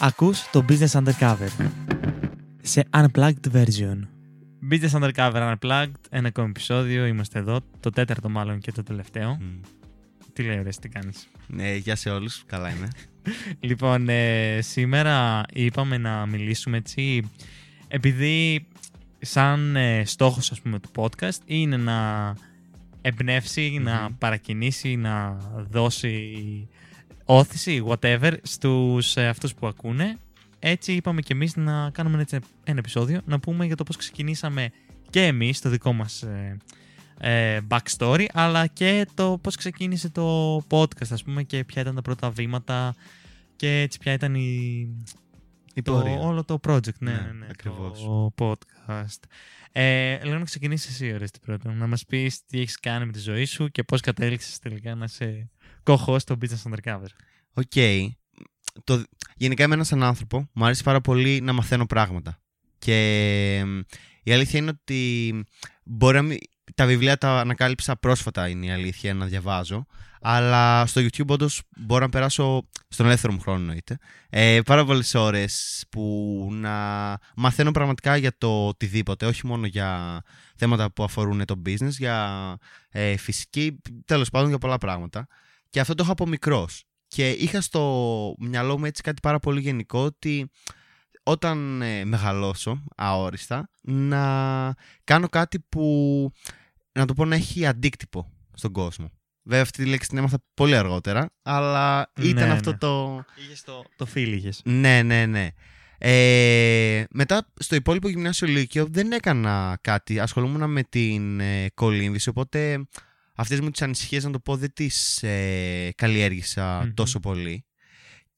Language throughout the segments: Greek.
Ακούς το Business Undercover σε Unplugged version. Business Undercover Unplugged, ένα ακόμη επεισόδιο, είμαστε εδώ, το τέταρτο μάλλον και το τελευταίο. Τι λέει ωραίες, τι κάνεις; Ναι, γεια σε όλους, καλά είμαι. λοιπόν, ε, σήμερα είπαμε να μιλήσουμε έτσι, επειδή σαν ε, στόχος ας πούμε του podcast είναι να εμπνευσει να παρακινήσει, να δώσει όθηση, whatever, στους ε, αυτούς που ακούνε. Έτσι είπαμε και εμείς να κάνουμε έτσι ένα επεισόδιο, να πούμε για το πώς ξεκινήσαμε και εμείς το δικό μας ε, ε, backstory, αλλά και το πώς ξεκίνησε το podcast, ας πούμε, και ποια ήταν τα πρώτα βήματα και έτσι ποια ήταν η, Η το, πορεία. όλο το project, ναι, Ναι, ναι, ναι, ακριβώς. το podcast. Ε, λέω να ξεκινήσεις εσύ, Ορέστη, πρώτα. Να μας πεις τι έχεις κάνει με τη ζωή σου και πώς κατέληξες τελικά να σε co-host στο Business Undercover. OK. Το... Γενικά είμαι ένας σαν άνθρωπος, μου αρέσει πάρα πολύ να μαθαίνω πράγματα. Και εμ, η αλήθεια είναι ότι μπορεί να μην- τα βιβλία τα ανακάλυψα πρόσφατα είναι η αλήθεια να διαβάζω. Αλλά στο YouTube όντως μπορώ να περάσω στον ελεύθερο μου χρόνο εννοείται. Ε, πάρα πολλές ώρες που να μαθαίνω πραγματικά για το οτιδήποτε, όχι μόνο για θέματα που αφορούν το business, για ε, φυσική, τέλος πάντων για πολλά πράγματα. Και αυτό το έχω από μικρός. Και είχα στο μυαλό μου έτσι κάτι πάρα πολύ γενικό ότι όταν ε, μεγαλώσω αόριστα να κάνω κάτι που να το πω να έχει αντίκτυπο στον κόσμο. Βέβαια αυτή τη λέξη την έμαθα πολύ αργότερα, αλλά ήταν Ναι, αυτό ναι. το... Είχες το, το feel είχες. Ναι, ναι, ναι. Ε, μετά στο υπόλοιπο γυμνάσιο λύκειο δεν έκανα κάτι. Ασχολούμουν με την ε, κολύμβηση, οπότε αυτές μου τις ανησυχίες να το πω δεν τις ε, καλλιέργησα Μμμ. τόσο πολύ.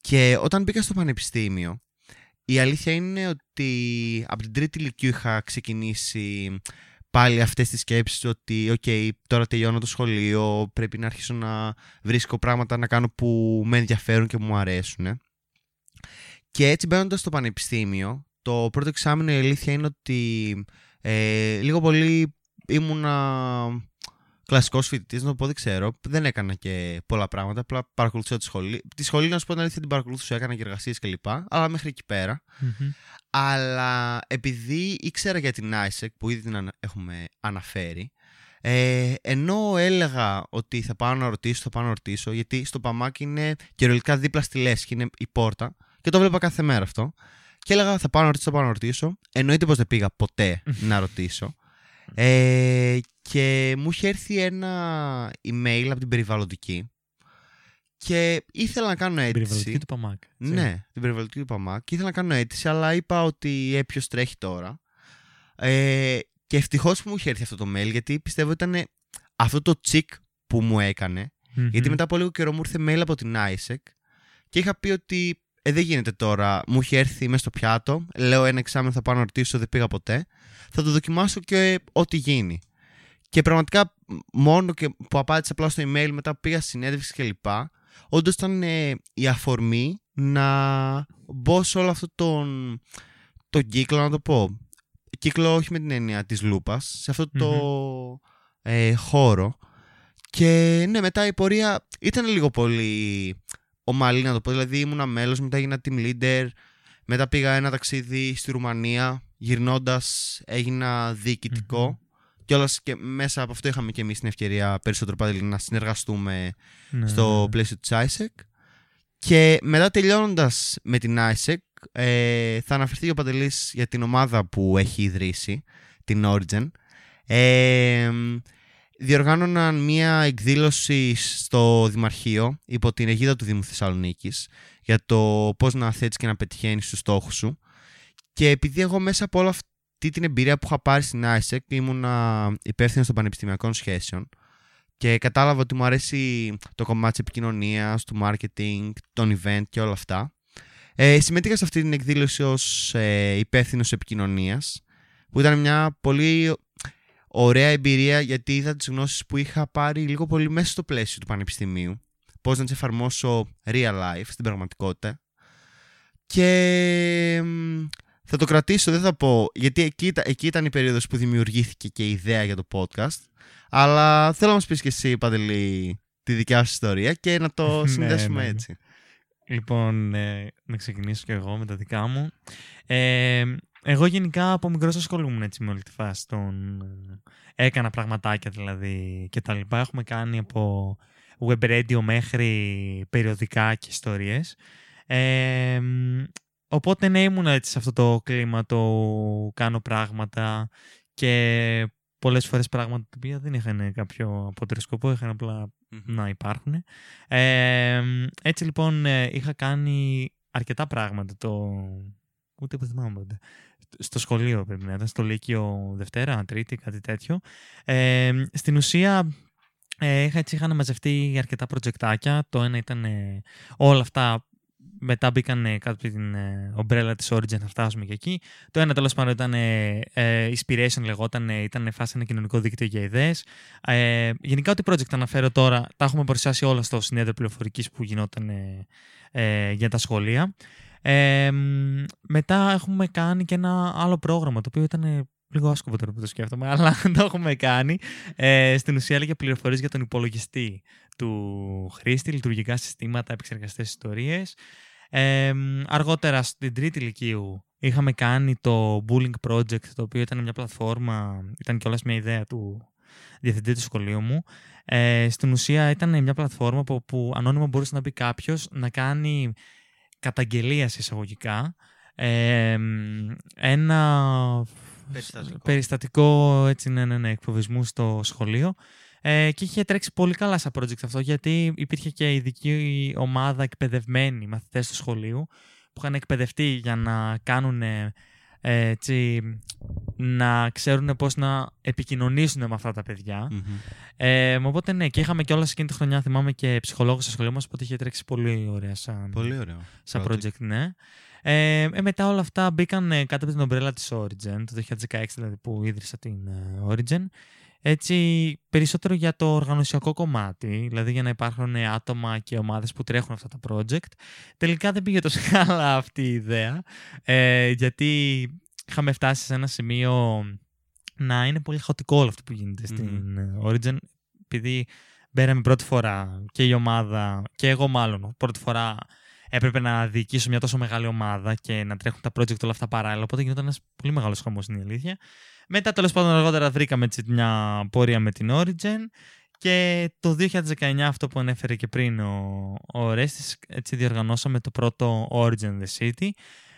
Και όταν μπήκα στο πανεπιστήμιο, η αλήθεια είναι ότι από την τρίτη λυκείου είχα ξεκινήσει πάλι αυτές τις σκέψεις ότι οκ, τώρα τελειώνω το σχολείο, πρέπει να αρχίσω να βρίσκω πράγματα να κάνω που με ενδιαφέρουν και μου αρέσουν. Και έτσι μπαίνοντας στο πανεπιστήμιο, το πρώτο εξάμηνο η αλήθεια είναι ότι ε, λίγο πολύ ήμουνα κλασικός φοιτητής, να το πω δεν ξέρω. Δεν έκανα και πολλά πράγματα. Απλά παρακολουθούσα τη σχολή. Τη σχολή, να σου πω την αλήθεια, την παρακολουθούσα, έκανα και εργασίες κλπ. Αλλά μέχρι εκεί πέρα. Μμμ. Αλλά επειδή ήξερα για την ISEC που ήδη την ανα- έχουμε αναφέρει, ε, ενώ έλεγα ότι θα πάω να ρωτήσω, θα πάω να ρωτήσω, γιατί στο Παμάκ είναι κυριολεκτικά δίπλα στη λέσχη, είναι η πόρτα, και το βλέπα κάθε μέρα αυτό. Και έλεγα θα πάω να ρωτήσω, θα πάω να ρωτήσω. Εννοείται πως δεν πήγα ποτέ να ρωτήσω. Ε, και μου είχε έρθει ένα email από την περιβαλλοντική και ήθελα να κάνω Την αίτηση. περιβαλλοντική του Παμάκ. έτσι. Ναι, την περιβαλλοντική του ΠΑΜΑΚ. Και ήθελα να κάνω αίτηση, αλλά είπα ότι ε, ποιος τρέχει τώρα. Ε, και ευτυχώς που μου είχε έρθει αυτό το mail, γιατί πιστεύω ήταν αυτό το τσικ που μου έκανε. Μμμ. Γιατί μετά από λίγο καιρό μου ήρθε mail από την ISEC και είχα πει ότι ε, δεν γίνεται τώρα. Μου είχε έρθει μέσα στο πιάτο. Λέω ένα εξάμεινο θα πάω να ρωτήσω, δεν πήγα ποτέ. Θα το δοκιμάσω και ό,τι γίνει. Και πραγματικά μόνο και που απάντησα απλά στο email μετά που πήγα στη συνέντευξη κλπ. Όντως ήταν ε, η αφορμή να μπω σε όλο αυτό τον, τον κύκλο, να το πω. Κύκλο όχι με την έννοια της λούπας, σε αυτό το ε, χώρο. Και ναι, μετά η πορεία ήταν λίγο πολύ ομαλή, να το πω. Δηλαδή ήμουνα μέλος, μετά έγινα team leader, μετά πήγα ένα ταξίδι στη Ρουμανία, γυρνώντας έγινα διοικητικό. Μμμ. Κιόλας και μέσα από αυτό είχαμε και εμείς την ευκαιρία περισσότερο πάλι να συνεργαστούμε Ναι, στο ναι. πλαίσιο της ISEC. Και μετά τελειώνοντας με την ISEC, ε, θα αναφερθεί ο Παντελής για την ομάδα που έχει ιδρύσει, την Origin. Ε, διοργάνωναν μία εκδήλωση στο Δημαρχείο υπό την αιγίδα του Δήμου Θεσσαλονίκης για το πώς να θέτεις και να πετυχαίνεις τους στόχους σου. Και επειδή εγώ μέσα από όλη αυτή την εμπειρία που είχα πάρει στην ISEC ήμουνα υπεύθυνος των πανεπιστημιακών σχέσεων και κατάλαβα ότι μου αρέσει το κομμάτι της επικοινωνίας, του marketing, των event και όλα αυτά. Ε, συμμετείχα σε αυτή την εκδήλωση ως ε, υπεύθυνος επικοινωνίας που ήταν μια πολύ ωραία εμπειρία γιατί είδα τις γνώσεις που είχα πάρει λίγο πολύ μέσα στο πλαίσιο του πανεπιστημίου πώς να τις εφαρμόσω real life στην πραγματικότητα και μ, θα το κρατήσω, δεν θα πω γιατί εκεί, ήταν- εκεί ήταν η περίοδος που δημιουργήθηκε και η ιδέα για το podcast αλλά θέλω να μας πεις και εσύ Παντελή τη δικιά σου ιστορία και να το Ναι, συνδέσουμε ναι, ναι. έτσι Λοιπόν, ε, να ξεκινήσω και εγώ με τα δικά μου. Ε, εγώ γενικά από μικρός ασχολούμουν έτσι με όλη τη φάση των... Έκανα πραγματάκια δηλαδή και τα λοιπά. Έχουμε κάνει από web radio μέχρι περιοδικά και ιστορίες. Ε, οπότε ναι, ήμουν έτσι σε αυτό το κλίμα, το κάνω πράγματα και πολλές φορές πράγματα τα οποία δεν είχαν κάποιο απότερο σκοπό, είχαν να υπάρχουν. Ε, έτσι λοιπόν ε, είχα κάνει αρκετά πράγματα το... Ούτε δεν θυμάμαι Στο σχολείο πρέπει να ήταν, στο Λύκειο Δευτέρα, Τρίτη, κάτι τέτοιο. Ε, στην ουσία ε, είχα, έτσι, είχαν μαζευτεί αρκετά προτζεκτάκια. Το ένα ήταν όλα αυτά μετά μπήκαν κάτω από την ε, ομπρέλα της Origin, θα φτάσουμε και εκεί. Το ένα τέλος πάντων ήταν ε, Inspiration λεγόταν, ήταν φάση ένα κοινωνικό δίκτυο για ιδέες. Ε, γενικά ό,τι project αναφέρω τώρα, τα έχουμε παρουσιάσει όλα στο συνέδριο πληροφορικής που γινόταν ε, για τα σχολεία. Ε, μετά έχουμε κάνει και ένα άλλο πρόγραμμα, το οποίο ήταν λίγο άσκοπο τώρα που το σκέφτομαι, αλλά το έχουμε κάνει. Ε, στην ουσία έλεγε πληροφορίες για τον υπολογιστή του χρήστη, λειτουργικά συστήματα, επεξεργαστές ιστορίες. Ε, αργότερα στην τρίτη ηλικίου είχαμε κάνει το Bullying Project, το οποίο ήταν μια πλατφόρμα, ήταν κιόλας μια ιδέα του διευθυντή του σχολείου μου. Ε, στην ουσία ήταν μια πλατφόρμα που, που ανώνυμα μπορούσε να μπει κάποιος να κάνει καταγγελίας εισαγωγικά ε, ένα Περιστατικό. περιστατικό έτσι, ναι, ναι, ναι, εκφοβισμού στο σχολείο. Ε, και είχε τρέξει πολύ καλά σαν project αυτό, γιατί υπήρχε και ειδική ομάδα εκπαιδευμένοι μαθητές του σχολείου που είχαν εκπαιδευτεί για να κάνουν ε, έτσι, να ξέρουν πώς να επικοινωνήσουν με αυτά τα παιδιά. Ε, οπότε ναι, και είχαμε και όλα σε εκείνη τη χρονιά, θυμάμαι και ψυχολόγος στο σχολείο μας, οπότε είχε τρέξει πολύ ωραία σαν, Πολύ ωραίο. σαν project, ναι. Ε, ε, μετά όλα αυτά μπήκαν ε, κάτω από την ομπρέλα της Origin, το 2016 δηλαδή που ίδρυσα την ε, Origin. Έτσι, περισσότερο για το οργανωσιακό κομμάτι, δηλαδή για να υπάρχουν άτομα και ομάδες που τρέχουν αυτά τα project. Τελικά δεν πήγε τόσο καλά αυτή η ιδέα, ε, γιατί είχαμε φτάσει σε ένα σημείο να είναι πολύ χαοτικό όλο αυτό που γίνεται στην Origin, επειδή μπαίναμε πρώτη φορά και η ομάδα, και εγώ μάλλον, πρώτη φορά έπρεπε να διοικήσω μια τόσο μεγάλη ομάδα και να τρέχουν τα project όλα αυτά παράλληλα. Οπότε γινόταν ένας πολύ μεγάλος χαμός στην αλήθεια. Μετά τέλος πάντων αργότερα βρήκαμε έτσι μια πορεία με την Origin. Και το 2019 αυτό που ανέφερε και πριν ο, ο Ρέστης, έτσι διοργανώσαμε το πρώτο Origin The City,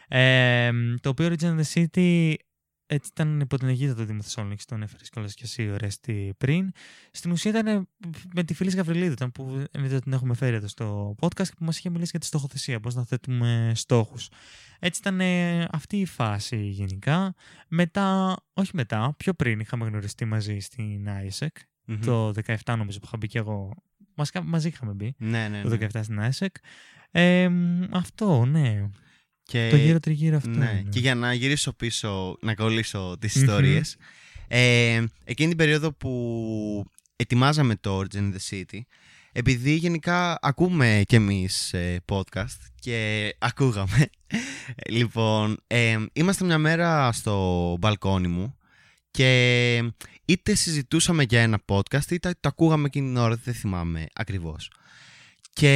ε, το οποίο Origin The City έτσι ήταν υπό την αιγύδα του Δήμου Θεσσαλονίκη, τον έφερε κιόλας και εσύ, ο Ρέστη, πριν. Στην ουσία ήταν με τη φίλη Γαβριλίδου, ήταν που εμείς την έχουμε φέρει εδώ στο podcast και που μας είχε μιλήσει για τη στοχοθεσία, πώς να θέτουμε στόχους. Έτσι ήταν ε, αυτή η φάση γενικά. Μετά, όχι μετά, πιο πριν είχαμε γνωριστεί μαζί στην ISEC. Mm-hmm. Το 17 νομίζω που είχα μπει και εγώ. Μαζί είχαμε μπει. Ναι, ναι, Το ναι. 17 στην ISEC. Ε, αυτό, ναι. Και... Το γύρω τριγύρω αυτό. Ναι. είναι. Και για να γυρίσω πίσω, να κολλήσω τις ιστορίες. Ε, εκείνη την περίοδο που ετοιμάζαμε το Origin in the City, επειδή γενικά ακούμε κι εμείς ε, podcast και ακούγαμε. λοιπόν, ε, είμαστε μια μέρα στο μπαλκόνι μου και είτε συζητούσαμε για ένα podcast είτε το ακούγαμε εκείνη την ώρα, δεν θυμάμαι ακριβώς. Και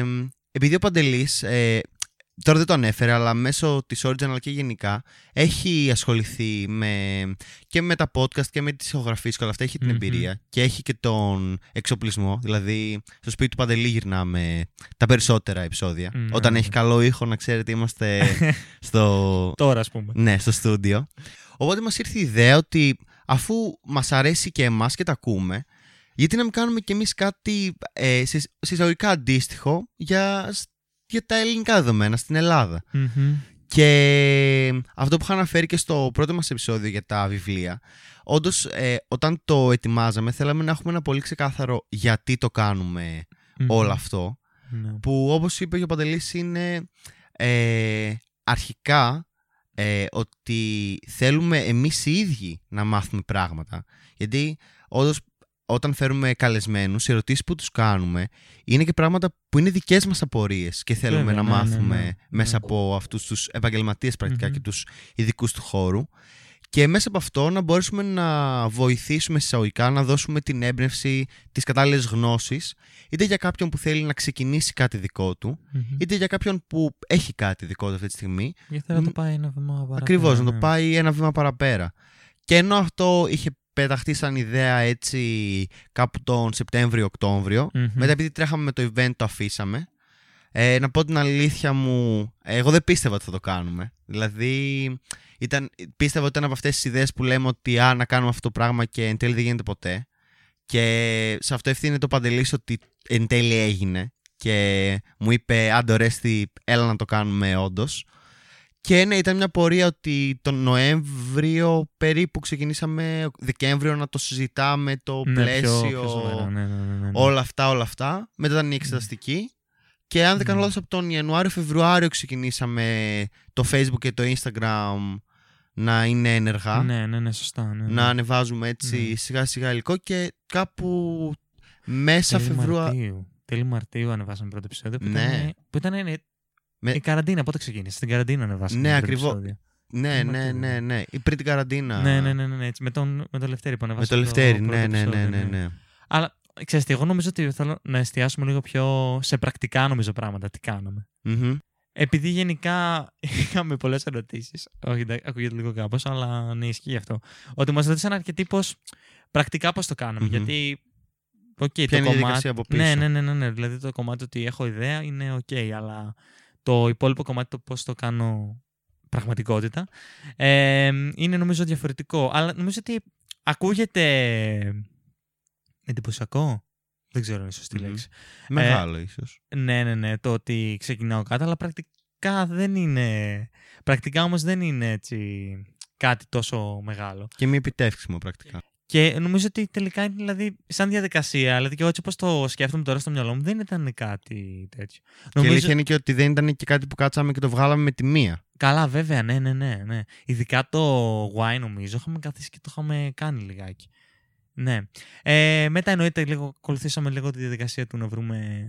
ε, επειδή ο Παντελής, ε, τώρα δεν το ανέφερε, αλλά μέσω της Origin αλλά και γενικά έχει ασχοληθεί με, και με τα podcast και με τις ηχογραφίες και όλα αυτά. Έχει την Μμμ. εμπειρία και έχει και τον εξοπλισμό. Δηλαδή, στο σπίτι του Παντελή γυρνάμε τα περισσότερα επεισόδια. Ναι, Όταν ναι. έχει καλό ήχο, να ξέρετε, είμαστε στο, Τώρα, ας πούμε. ναι, στο στούντιο. Οπότε μας ήρθε η ιδέα ότι αφού μας αρέσει και εμάς και τα ακούμε, γιατί να μην κάνουμε κι εμείς κάτι ε, σε- συσσαγωγικά αντίστοιχο για, για τα ελληνικά δεδομένα στην Ελλάδα. Μμμ. Και αυτό που είχα αναφέρει και στο πρώτο μας επεισόδιο για τα βιβλία, όντως ε, όταν το ετοιμάζαμε θέλαμε να έχουμε ένα πολύ ξεκάθαρο γιατί το κάνουμε Μμμ. όλο αυτό Ναι. που όπως είπε και ο Παντελής είναι ε, αρχικά ε, ότι θέλουμε εμείς οι ίδιοι να μάθουμε πράγματα. Γιατί όντως όταν φέρουμε καλεσμένους, οι ερωτήσεις που τους κάνουμε είναι και πράγματα που είναι δικές μας απορίες και θέλουμε Βέβαια, να ναι, ναι, μάθουμε ναι. μέσα Ναι. από αυτούς τους επαγγελματίες πρακτικά Μμμ. και τους ειδικούς του χώρου. και μέσα από αυτό να μπορέσουμε να βοηθήσουμε εισαγωγικά, να δώσουμε την έμπνευση, τις κατάλληλες γνώσεις, είτε για κάποιον που θέλει να ξεκινήσει κάτι δικό του, Μμμ. είτε για κάποιον που έχει κάτι δικό του αυτή τη στιγμή, Γιατί θέλω να το πάει ένα βήμα παραπέρα. Ακριβώς, να το ναι. πάει ένα βήμα παραπέρα. Και ενώ αυτό είχε πεταχτεί σαν ιδέα έτσι κάπου τον Σεπτέμβριο-Οκτώβριο, Μμμ. μετά επειδή τρέχαμε με το event το αφήσαμε. Ε, να πω την αλήθεια μου, εγώ δεν πίστευα ότι θα το κάνουμε. Δηλαδή, ήταν, πίστευα ότι ήταν από αυτές τις ιδέες που λέμε ότι α, να κάνουμε αυτό το πράγμα και εν τέλει δεν γίνεται ποτέ. Και σε αυτό ευθύνεται το Παντελής ότι εν τέλει έγινε. Και μου είπε, άντε ορέστη, έλα να το κάνουμε όντως. Και ναι, ήταν μια πορεία ότι τον Νοέμβριο περίπου ξεκινήσαμε, Δεκέμβριο να το συζητάμε, το Ναι, πιο- πλαίσιο, πιο σοβαρά, ναι, ναι, ναι, ναι. όλα αυτά, όλα αυτά. Μετά ήταν η εξεταστική. Και αν δεν κάνω Ναι. λάθος, από τον Ιανουάριο-Φεβρουάριο ξεκινήσαμε το Facebook και το Instagram να είναι ενεργά. Ναι, ναι, ναι, σωστά. Ναι, ναι. Να ανεβάζουμε έτσι Ναι. σιγά σιγά υλικό και κάπου μέσα Τέλη Φεβρουάριο. Μαρτίου. Τέλη Μαρτίου ανεβάσαμε πρώτο επεισόδιο. Που Ναι. ήταν, που ήταν ναι, Με- η καραντίνα. Πότε ξεκίνησε; Στην καραντίνα ανεβάσαμε. Ναι, το πρώτο ακριβώς. επεισόδιο. Ναι, Τέλη ναι, Μαρτίου. ναι, ναι. Ή πριν την καραντίνα. Ναι, ναι, ναι, ναι, ναι, έτσι. Με τον, με τον Λευτέρη που Με ανεβάσαμε. το Λευτέρη, πρώτο ναι, ναι, ναι, επεισόδιο, ναι, ναι. Αλλά ξέρεις τι, εγώ νομίζω ότι θέλω να εστιάσουμε λίγο πιο σε πρακτικά νομίζω πράγματα. Τι κάναμε. Μμμ. Επειδή γενικά είχαμε πολλές ερωτήσεις. Όχι, εντάξει, ακούγεται λίγο κάπως, αλλά ναι, ισχύει αυτό. Ότι μας ρωτήσαν αρκετοί πώς πρακτικά πώς το κάναμε. Μμμ. Γιατί. Οκ, Ποια το είναι η κομμάτι. διαδικασία από πίσω; Ναι, ναι, ναι, ναι, ναι. Δηλαδή το κομμάτι ότι έχω ιδέα είναι οκ, αλλά το υπόλοιπο κομμάτι το πώς το κάνω πραγματικότητα ε, είναι νομίζω διαφορετικό. Αλλά νομίζω ότι ακούγεται εντυπωσιακό. Δεν ξέρω αν είναι η σωστή Μμμ. λέξη. Μεγάλο ίσως. Ναι, ναι, ναι, το ότι ξεκινάω κάτω, αλλά πρακτικά δεν είναι. Πρακτικά όμως δεν είναι έτσι κάτι τόσο μεγάλο. Και μη επιτεύξιμο πρακτικά. Και νομίζω ότι τελικά είναι δηλαδή σαν διαδικασία, δηλαδή και εγώ έτσι όπως το σκέφτομαι τώρα στο μυαλό μου, δεν ήταν κάτι τέτοιο. Και η αλήθεια είναι και ότι δεν ήταν και κάτι που κάτσαμε και το βγάλαμε με τη μία. Καλά, βέβαια, ναι, ναι, ναι, ναι. Ειδικά το Y νομίζω, είχαμε καθίσει και το είχαμε κάνει λιγάκι. Ναι. Ε, μετά εννοείται λίγο, ακολουθήσαμε λίγο τη διαδικασία του να βρούμε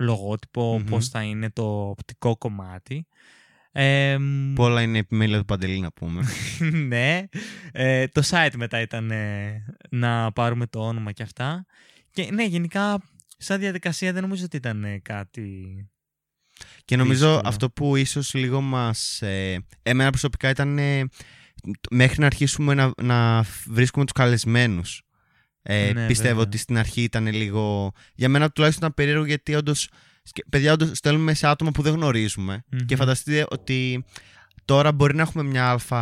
λογότυπο, Μμμ. πώς θα είναι το οπτικό κομμάτι. Ε, μ, Που όλα είναι επιμέλεια του Παντελή να πούμε. ναι. Ε, το site μετά ήταν ε, να πάρουμε το όνομα και αυτά. Και ναι, γενικά, σαν διαδικασία δεν νομίζω ότι ήταν ε, κάτι... Και νομίζω Δύσκολο. αυτό που ίσως λίγο μας... Ε, εμένα προσωπικά ήταν ε, μέχρι να αρχίσουμε να, να βρίσκουμε τους καλεσμένους. Ε, Ναι, πιστεύω βέβαια. ότι στην αρχή ήταν λίγο... Για μένα τουλάχιστον ήταν περίεργο γιατί όντως... σκε- Παιδιά, όντως στέλνουμε σε άτομα που δεν γνωρίζουμε. Μμμ. Και φανταστείτε ότι τώρα μπορεί να έχουμε μια αλφα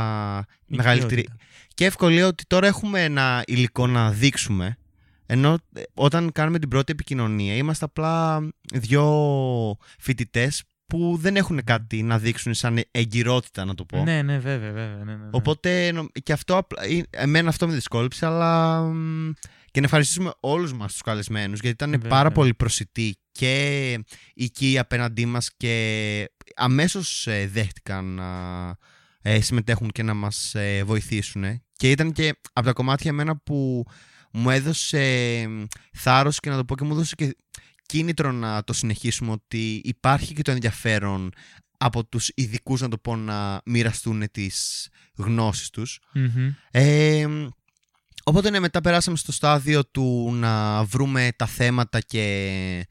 μεγαλύτερη... οικειότητα. Και ευκολία ότι τώρα έχουμε ένα υλικό να δείξουμε. Ενώ ε, όταν κάνουμε την πρώτη επικοινωνία είμαστε απλά δύο φοιτητές που δεν έχουν κάτι να δείξουν σαν εγκυρότητα να το πω. Ναι, ναι, βέβαια, βέβαια. Ναι, ναι, ναι. Οπότε νο- και αυτό απλά, ε, εμένα αυτό με δυσκόλεψε αλλά μ, και να ευχαριστήσουμε όλους μας τους καλεσμένους γιατί ήταν Βέβαια. πάρα πολύ προσιτοί και εκεί απέναντί μας και αμέσως ε, δέχτηκαν να ε, συμμετέχουν και να μας ε, βοηθήσουν και ήταν και από τα κομμάτια εμένα που μου έδωσε ε, θάρρος και να το πω και μου έδωσε και κίνητρο να το συνεχίσουμε ότι υπάρχει και το ενδιαφέρον από τους ειδικούς να το πω να μοιραστούν τις γνώσεις τους. Μμμ. Ε, οπότε ναι, μετά περάσαμε στο στάδιο του να βρούμε τα θέματα και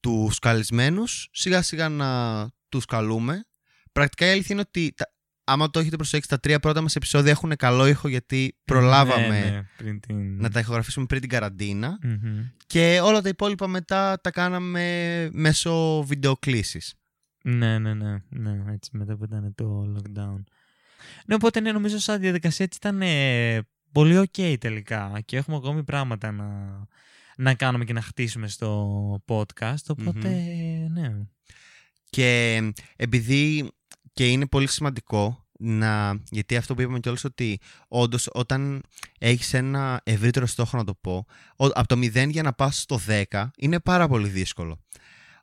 τους καλεσμένους, σιγά σιγά να τους καλούμε. Πρακτικά η αλήθεια είναι ότι τα, άμα το έχετε προσέξει τα τρία πρώτα μας επεισόδια έχουν καλό ήχο γιατί προλάβαμε Ναι, ναι, πριν την... να τα ηχογραφήσουμε πριν την καραντίνα Μμμ. και όλα τα υπόλοιπα μετά τα κάναμε μέσω βιντεοκλήσης. Ναι, ναι, ναι, ναι, έτσι μετά που ήταν το lockdown. Ναι, οπότε ναι, νομίζω σαν διαδικασία έτσι ήταν ε, πολύ ok τελικά και έχουμε ακόμη πράγματα να, να κάνουμε και να χτίσουμε στο podcast, οπότε ναι. Και επειδή και είναι πολύ σημαντικό να. Γιατί αυτό που είπαμε κιόλας ότι όντως όταν έχεις ένα ευρύτερο στόχο να το πω, ο- από το 0 για να πας στο 10 είναι πάρα πολύ δύσκολο.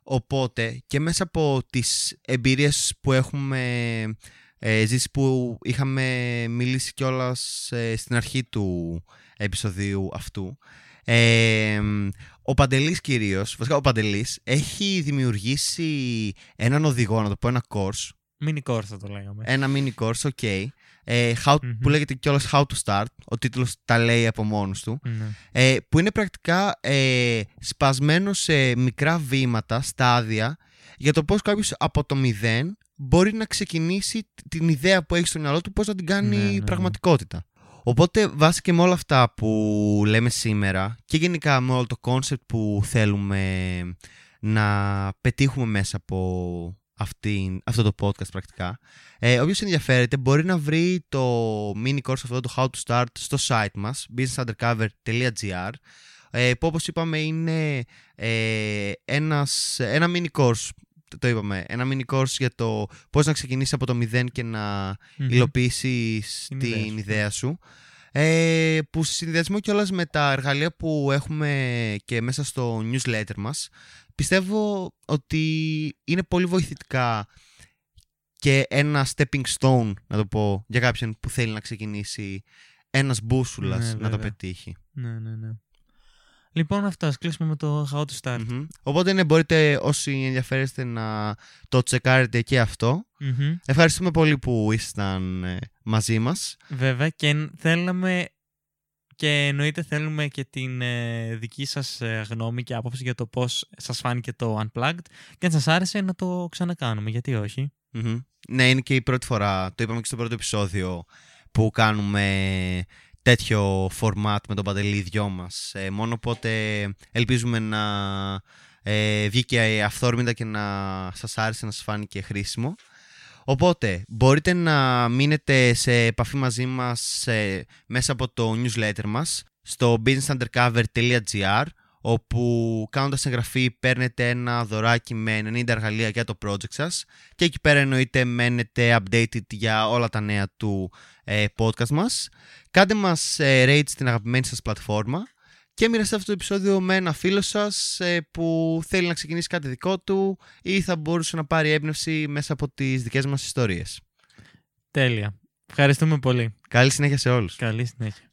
Οπότε και μέσα από τις εμπειρίες που έχουμε ε, ζήσει που είχαμε μιλήσει κιόλας ε, στην αρχή του επεισοδίου αυτού ε, ο Παντελής κυρίως, βασικά ο Παντελής έχει δημιουργήσει έναν οδηγό, να το πω ένα course Mini course θα το λέγαμε. Ένα mini course, ok. Ε, how, Μμμ. Που λέγεται κιόλας How to Start. Ο τίτλος τα λέει από μόνος του. Ναι. Ε, που είναι πρακτικά ε, σπασμένο σε μικρά βήματα, στάδια, για το πώς κάποιος από το μηδέν μπορεί να ξεκινήσει την ιδέα που έχει στο μυαλό του, πώς να την κάνει Ναι, ναι, ναι. πραγματικότητα. Οπότε βάσει και με όλα αυτά που λέμε σήμερα και γενικά με όλο το concept που θέλουμε να πετύχουμε μέσα από αυτή, αυτό το podcast πρακτικά ε, όποιος ενδιαφέρεται μπορεί να βρει το mini course αυτό το How to Start στο site μας businessundercover.gr ε, που όπως είπαμε είναι ε, ένας, ένα mini course το- το είπαμε, ένα mini course για το πώς να ξεκινήσεις από το μηδέν και να Μμμ. υλοποιήσεις Την την, ιδέα σου. ιδέα σου. Ε, που σε συνδυασμό κιόλας με τα εργαλεία που έχουμε και μέσα στο newsletter μας πιστεύω ότι είναι πολύ βοηθητικά και ένα stepping stone να το πω για κάποιον που θέλει να ξεκινήσει ένας μπούσουλας Ναι, να το βέβαια. πετύχει. Ναι, ναι, ναι. Λοιπόν, αυτά. Ας κλείσουμε με το How to Start. Μμμ. Οπότε ναι, μπορείτε όσοι ενδιαφέρεστε να το τσεκάρετε και αυτό. Μμμ. Ευχαριστούμε πολύ που ήσασταν ε, μαζί μας. Βέβαια και εν- θέλαμε και εννοείται θέλουμε και την ε, δική σας ε, γνώμη και άποψη για το πώς σας φάνηκε το Unplugged και αν σας άρεσε να το ξανακάνουμε, γιατί όχι; Μμμ. Ναι, είναι και η πρώτη φορά, το είπαμε και στο πρώτο επεισόδιο, που κάνουμε τέτοιο format με τον Παντελή οι δυο μας. Ε, μόνο οπότε ελπίζουμε να ε, βγήκε αυθόρμητα και να σας άρεσε, να σας φάνηκε χρήσιμο. Οπότε, μπορείτε να μείνετε σε επαφή μαζί μας ε, μέσα από το newsletter μας στο businessundercover.gr όπου κάνοντας εγγραφή παίρνετε ένα δωράκι με 90 εργαλεία για το project σας και εκεί πέρα εννοείται μένετε updated για όλα τα νέα του ε, podcast μας. Κάντε μας ε, rate στην αγαπημένη σας πλατφόρμα και μοιραστείτε αυτό το επεισόδιο με ένα φίλο σας ε, που θέλει να ξεκινήσει κάτι δικό του ή θα μπορούσε να πάρει έμπνευση μέσα από τις δικές μας ιστορίες. Τέλεια. Ευχαριστούμε πολύ. Καλή συνέχεια σε όλους. Καλή συνέχεια.